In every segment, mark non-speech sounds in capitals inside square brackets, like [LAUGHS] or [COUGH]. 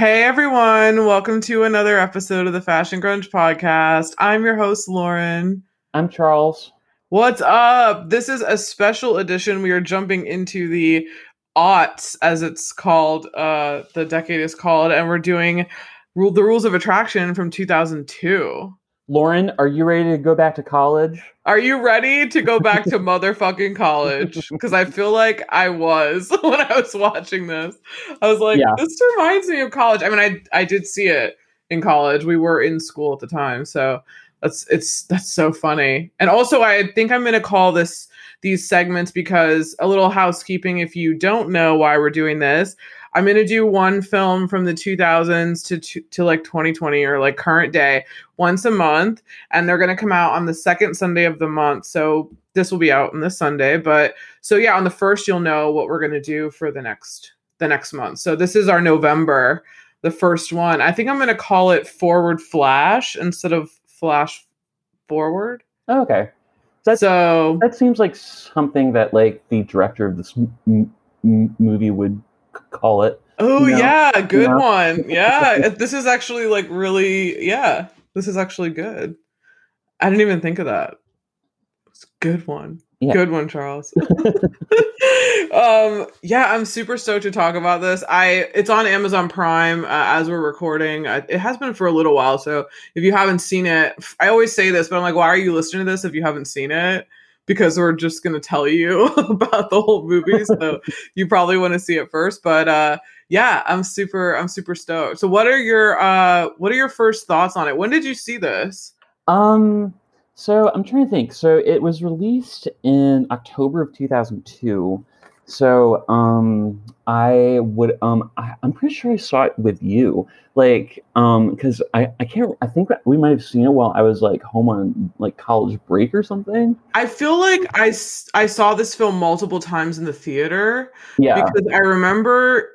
Hey everyone, welcome to another episode of the Fashion Grunge podcast. I'm your host, Lauren. I'm Charles. What's up? This is a special edition. We are jumping into the aughts, as it's called, uh, the decade is called, and we're doing rule the rules of attraction from 2002. Lauren, are you ready to go back to college? Are you ready to go back to [LAUGHS] motherfucking college? Because I feel like I was [LAUGHS] when I was watching this. I was like, Yeah. this reminds me of college. I mean, I I did see it in college. We were in school at the time, so that's it's that's so funny. And also, I think I'm gonna call this these segments because a little housekeeping. If you don't know why we're doing this, I'm gonna do one film from the 2000s to to, to like 2020 or like current day once a month and they're going to come out on the second Sunday of the month. So this will be out on this Sunday, but so yeah, on the first you'll know what we're going to do for the next the next month. So this is our November, the first one. I think I'm going to call it Forward Flash instead of Flash Forward. Oh, okay. That's, So that seems like something that like the director of this m- m- movie would call it. oh you know, yeah, good know. one. [LAUGHS] Yeah, this is actually like really yeah, this is actually good. I didn't even think of that. It's a good one. Yeah. Good one, Charles. [LAUGHS] [LAUGHS] um, yeah, I'm super stoked to talk about this. I it's on Amazon Prime uh, as we're recording. I, it has been for a little while, so if you haven't seen it, I always say this, but I'm like, why are you listening to this if you haven't seen it? Because we're just gonna tell you [LAUGHS] about the whole movie, so [LAUGHS] you probably want to see it first. But uh, yeah, I'm super, I'm super stoked. So, what are your uh, what are your first thoughts on it? When did you see this? Um, so I'm trying to think. So it was released in October of 2002. So um, I would um, I, I'm pretty sure I saw it with you, like um, because I I can't I think that we might have seen it while I was like home on like college break or something. I feel like I I saw this film multiple times in the theater Yeah. because I remember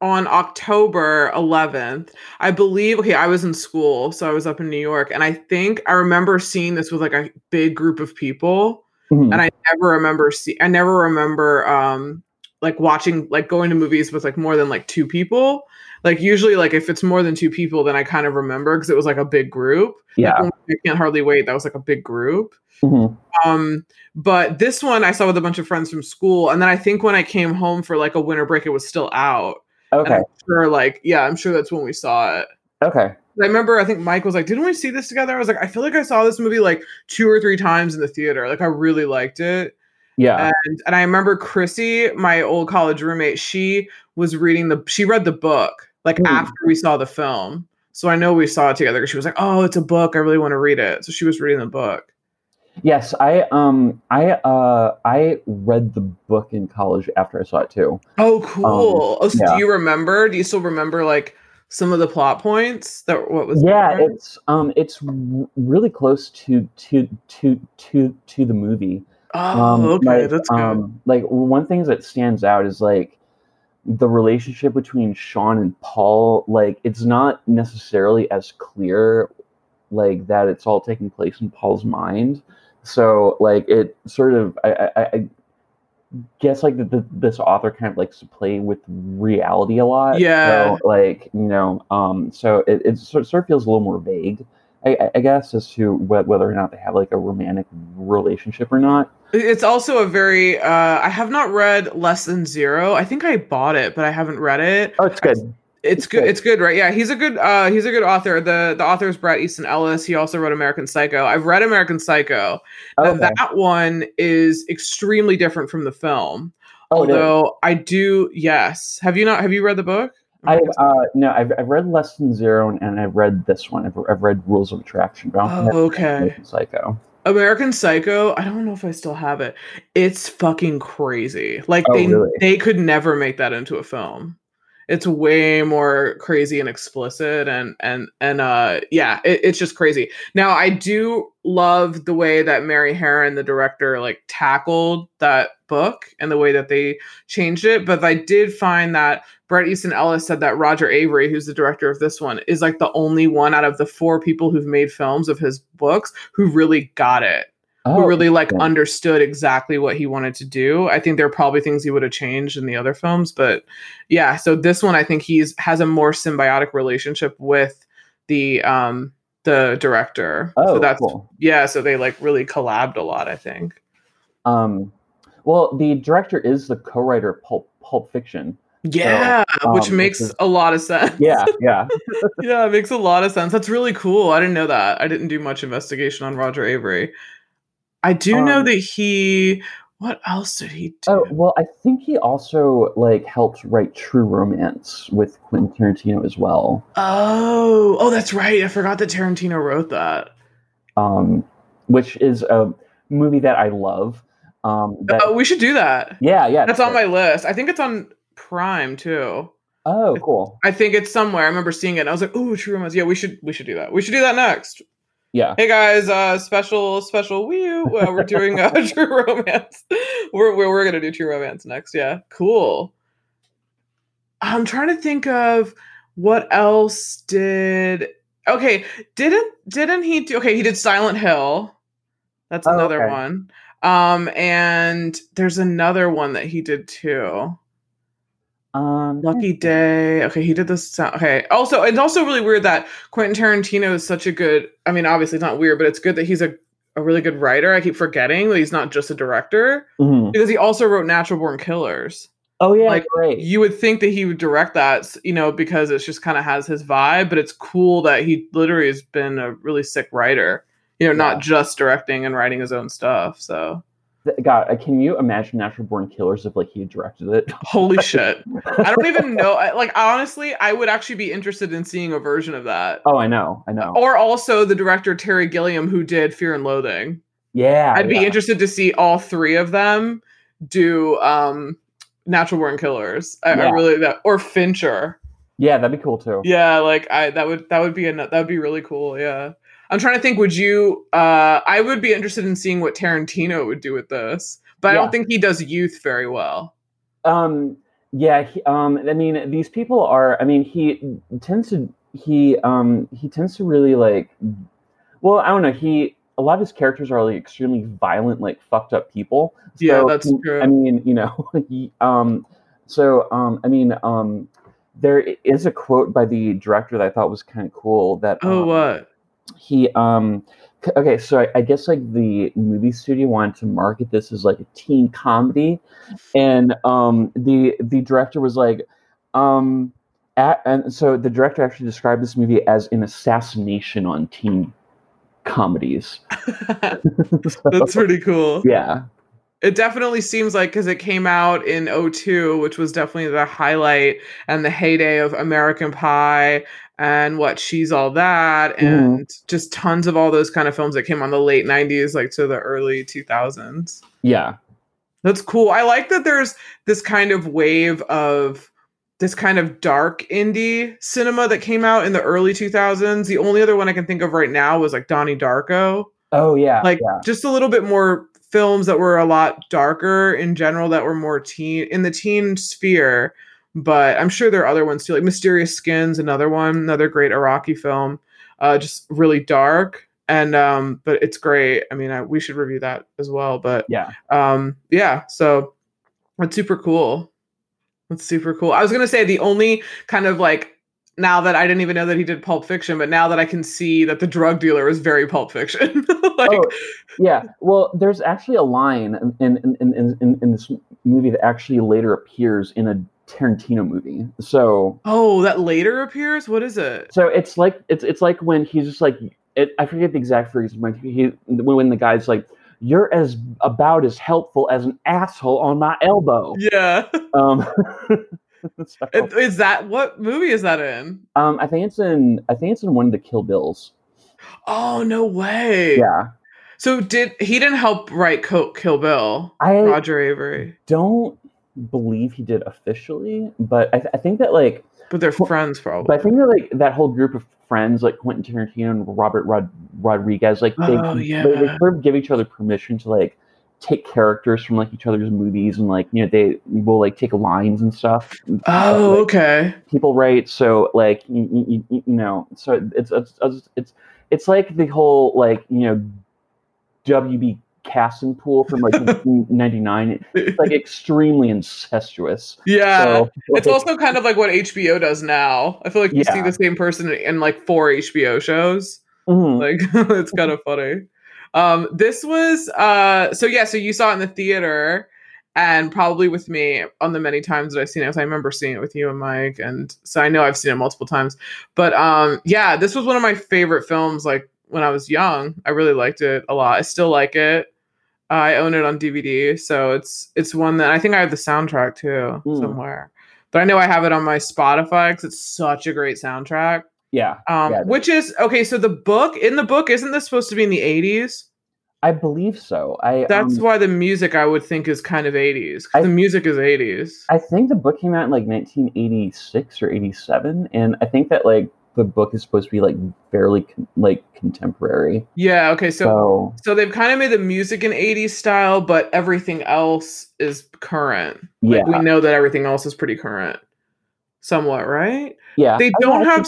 on October 11th, I believe, okay, I was in school, so I was up in New York, and I think I remember seeing this with like a big group of people, Mhm. and I never remember see I never remember um like watching like going to movies with like more than like two people. Like usually like if it's more than two people, then I kind of remember because it was like a big group. yeah. Like, I can't hardly wait. That was like a big group. Mhm. Um, but this one I saw with a bunch of friends from school, and then I think when I came home for like a winter break, it was still out. Okay. I'm sure, like, yeah, I'm sure that's when we saw it. Okay. I remember, I think Mike was like, "Didn't we see this together?" I was like, "I feel like I saw this movie like two or three times in the theater. Like, I really liked it." Yeah. And and I remember Chrissy, my old college roommate, she was reading the she read the book like Hmm. after we saw the film. So I know we saw it together. She was like, "Oh, it's a book. I really want to read it." So she was reading the book. Yes, I um I uh I read the book in college after I saw it too. Oh, cool. oh, so yeah. do you remember? Do you still remember like some of the plot points that what was? yeah, there? it's um it's really close to to to to to the movie. Oh, Um, okay, like, that's good. um, like one thing that stands out is like the relationship between Sean and Paul. Like it's not necessarily as clear, like that it's all taking place in Paul's mind. So like it sort of I I, I guess like the, the, this author kind of likes to play with reality a lot. Yeah. So, like you know, um, so it, it sort sort of feels a little more vague. I, I- I guess as to whether or not they have like a romantic relationship or not. It's also a very. uh I have not read Less Than Zero. I think I bought it, but I haven't read it. Oh, it's good. It's It's good. good. It's good, right? Yeah, he's a good. uh He's a good author. the The author is Bret Easton Ellis. He also wrote American Psycho. I've read American Psycho. Okay. That one is extremely different from the film. Oh. Although I do, yes. Have you not? Have you read the book? I've uh, no, I've, I've read Less Than Zero and, and I've read this one. I've, I've read Rules of Attraction. But I Oh, okay. American Psycho. American Psycho. I don't know if I still have it. It's fucking crazy. Like Oh, they really? they could never make that into a film. It's way more crazy and explicit and and and uh yeah, it, it's just crazy. Now I do love the way that Mary Harron, the director, like tackled that book and the way that they changed it. But I did find that Bret Easton Ellis said that Roger Avary, who's the director of this one, is like the only one out of the four people who've made films of his books who really got it. Oh, who really like yeah. understood exactly what he wanted to do. I think there are probably things he would have changed in the other films, but yeah. So this one, I think he's has a more symbiotic relationship with the um the director. Oh, so that's cool. yeah. So they like really collabed a lot. I think. Um, well, the director is the co-writer of Pulp, Pulp Fiction. Yeah, which um, makes which is- a lot of sense. Yeah, yeah. [LAUGHS] yeah, it makes a lot of sense. That's really cool. I didn't know that. I didn't do much investigation on Roger Avary. I do know Um, that he. What else did he do? Oh well, I think he also like helped write True Romance with Quentin Tarantino as well. Oh, oh, that's right. I forgot that Tarantino wrote that. Um, which is a movie that I love. Um, that, Oh, we should do that. yeah, yeah. That's on my list. I think it's on Prime too. Oh, cool. I think it's somewhere. I remember seeing it. I was like, "Ooh, True Romance." Yeah, we should we should do that. We should do that next. Yeah. Hey guys, uh, special special wee well, we're doing uh, [LAUGHS] True Romance. We're, we're we're gonna do True Romance next. Yeah, cool. I'm trying to think of what else did. Okay, didn't didn't he do? Okay, he did Silent Hill. That's Oh, another okay. one. Um, and there's another one that he did too. Um, Lucky Day. Okay, he did this. sound- Okay. Also, it's also really weird that Quentin Tarantino is such a good. I mean, obviously it's not weird, but it's good that he's a, a really good writer. I keep forgetting that he's not just a director mhm. because he also wrote Natural Born Killers. Oh yeah, Like, great. You would think that he would direct that, you know, because it's just kind of has his vibe. But it's cool that he literally has been a really sick writer. You know, Yeah. not just directing and writing his own stuff. So God, uh, can you imagine Natural Born Killers if like he directed it? [LAUGHS] holy shit. I don't even know. I- Like honestly, I would actually be interested in seeing a version of that. Oh, I know, I know. Or also the director Terry Gilliam who did Fear and Loathing. yeah, I'd be yeah. interested to see all three of them do um Natural Born Killers. I, I really that or Fincher. Yeah, that'd be cool too. Yeah, like I that would that would be a that would be really cool. Yeah. I'm trying to think would you uh I would be interested in seeing what Tarantino would do with this. But I don't think he does youth very well. Um, yeah. He, um, I mean, these people are. I mean, he tends to. He um he tends to really like. Well, I don't know. He a lot of his characters are like extremely violent, like fucked up people. Yeah, that's true. I mean, you know, [LAUGHS] he, um, so um, I mean, um, there is a quote by the director that I thought was kind of cool. That oh um, what? He um okay so I, I guess like the movie studio wanted to market this as like a teen comedy. And um the the director was like um a and so the director actually described this movie as an assassination on teen comedies. So, [LAUGHS] [LAUGHS] That's pretty cool. yeah. It definitely seems like because it came out in 02, which was definitely the highlight and the heyday of American Pie and what She's All That mm-hmm. and just tons of all those kind of films that came on the late 90s, like to the early 2000s. yeah That's cool. I like that there's this kind of wave of this kind of dark indie cinema that came out in the early 2000s. The only other one I can think of right now was like Donnie Darko oh yeah like yeah just a little bit more films that were a lot darker in general that were more teen in the teen sphere but i'm sure there are other ones too like mysterious skins another one another great Araki film. Uh just really dark and um but it's great. I mean I, we should review that as well but yeah. um yeah so that's super cool. That's super cool. I was gonna say the only kind of like now that i didn't even know that he did pulp fiction but now that i can see that the drug dealer is very pulp fiction [LAUGHS] like Oh, yeah. Well there's actually a line in in, in, in, in in this movie that actually later appears in a tarantino movie so Oh, that later appears. What is it? So it's like it's it's like when he's just like it, I forget the exact phrase, but he when, the guy's like, "You're as about as helpful as an asshole on my elbow." Yeah, [LAUGHS] Um, [LAUGHS] so, is that what movie is that in? um, I think it's in I think it's in one of the Kill Bills. Oh no way! Yeah, So did he didn't help write Kill Bill? I Roger Avary, don't believe he did officially, but I, th- I think that like, but they're friends but I probably. think that like that whole group of friends, like Quentin Tarantino and Robert Rod- Rodriguez, like they, Oh, they, they sort of give each other permission to like take characters from like each other's movies and like you know they will like take lines and stuff. Oh, Like, okay. people write so like you, you, you you know so it's, it's it's it's it's like the whole like you know WB casting pool from like [LAUGHS] 1999. It's like extremely incestuous. Yeah. So, it's like, also kind of like what HBO does now. I feel like you see the same person in like four HBO shows. mhm. Like [LAUGHS] it's kind of funny. Um, this was uh so yeah, so you saw it in the theater and probably with me on the many times that I've seen it. I remember seeing it with you and Mike, and so I know I've seen it multiple times. But um, yeah, this was one of my favorite films. Like when I was young, I really liked it a lot. I still like it. I own it on DVD, so it's it's one that I think I have the soundtrack too Mm. somewhere. But I know I have it on my Spotify because it's such a great soundtrack. yeah, Um, Yeah, which is okay. So the book in the book isn't this supposed to be in the eighties? I believe so. I That's um, why the music I would think is kind of eighties. The music is eighties. I think the book came out in like 1986 or 87, and I think that like the book is supposed to be like fairly con- like contemporary. Yeah. Okay. So So so they've kind of made the music in eighties style, but everything else is current. Like yeah, we know that everything else is pretty current, somewhat, right? yeah. They don't have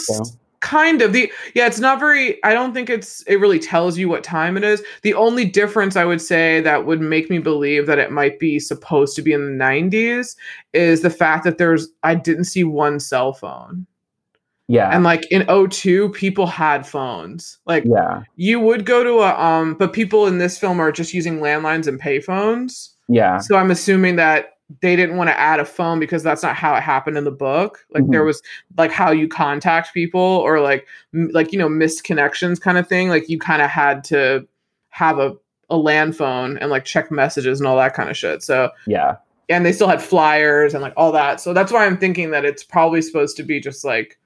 kind of the yeah. It's not very. I don't think it's. It really tells you what time it is. The only difference I would say that would make me believe that it might be supposed to be in the nineties is the fact that there's. I didn't see one cell phone. Yeah, And like in 02, people had phones. Like yeah, you would go to a um, but people in this film are just using landlines and payphones. yeah, So I'm assuming that they didn't want to add a phone because that's not how it happened in the book. Like there Mhm. was like how you contact people or like m- like you know missed connections kind of thing. Like you kind of had to have a a land phone and like check messages and all that kind of shit. So yeah, and they still had flyers and like all that. So that's why I'm thinking that it's probably supposed to be just like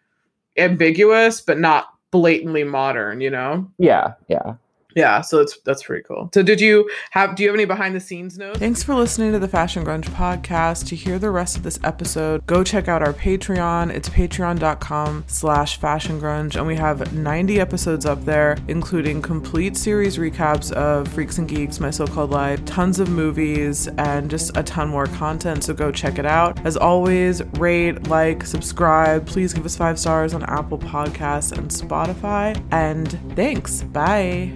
ambiguous but not blatantly modern, you know? yeah, yeah. Yeah, so it's that's pretty cool. So did you have do you have any behind the scenes notes? Thanks for listening to the Fashion Grunge podcast. To hear the rest of this episode, go check out our Patreon. It's patreon.com slash fashion grunge. And we have 90 episodes up there, including complete series recaps of Freaks and Geeks, My So-Called Life, tons of movies, and just a ton more content. So go check it out. As always, rate, like, subscribe. Please give us five stars on Apple Podcasts and Spotify. And thanks. Bye.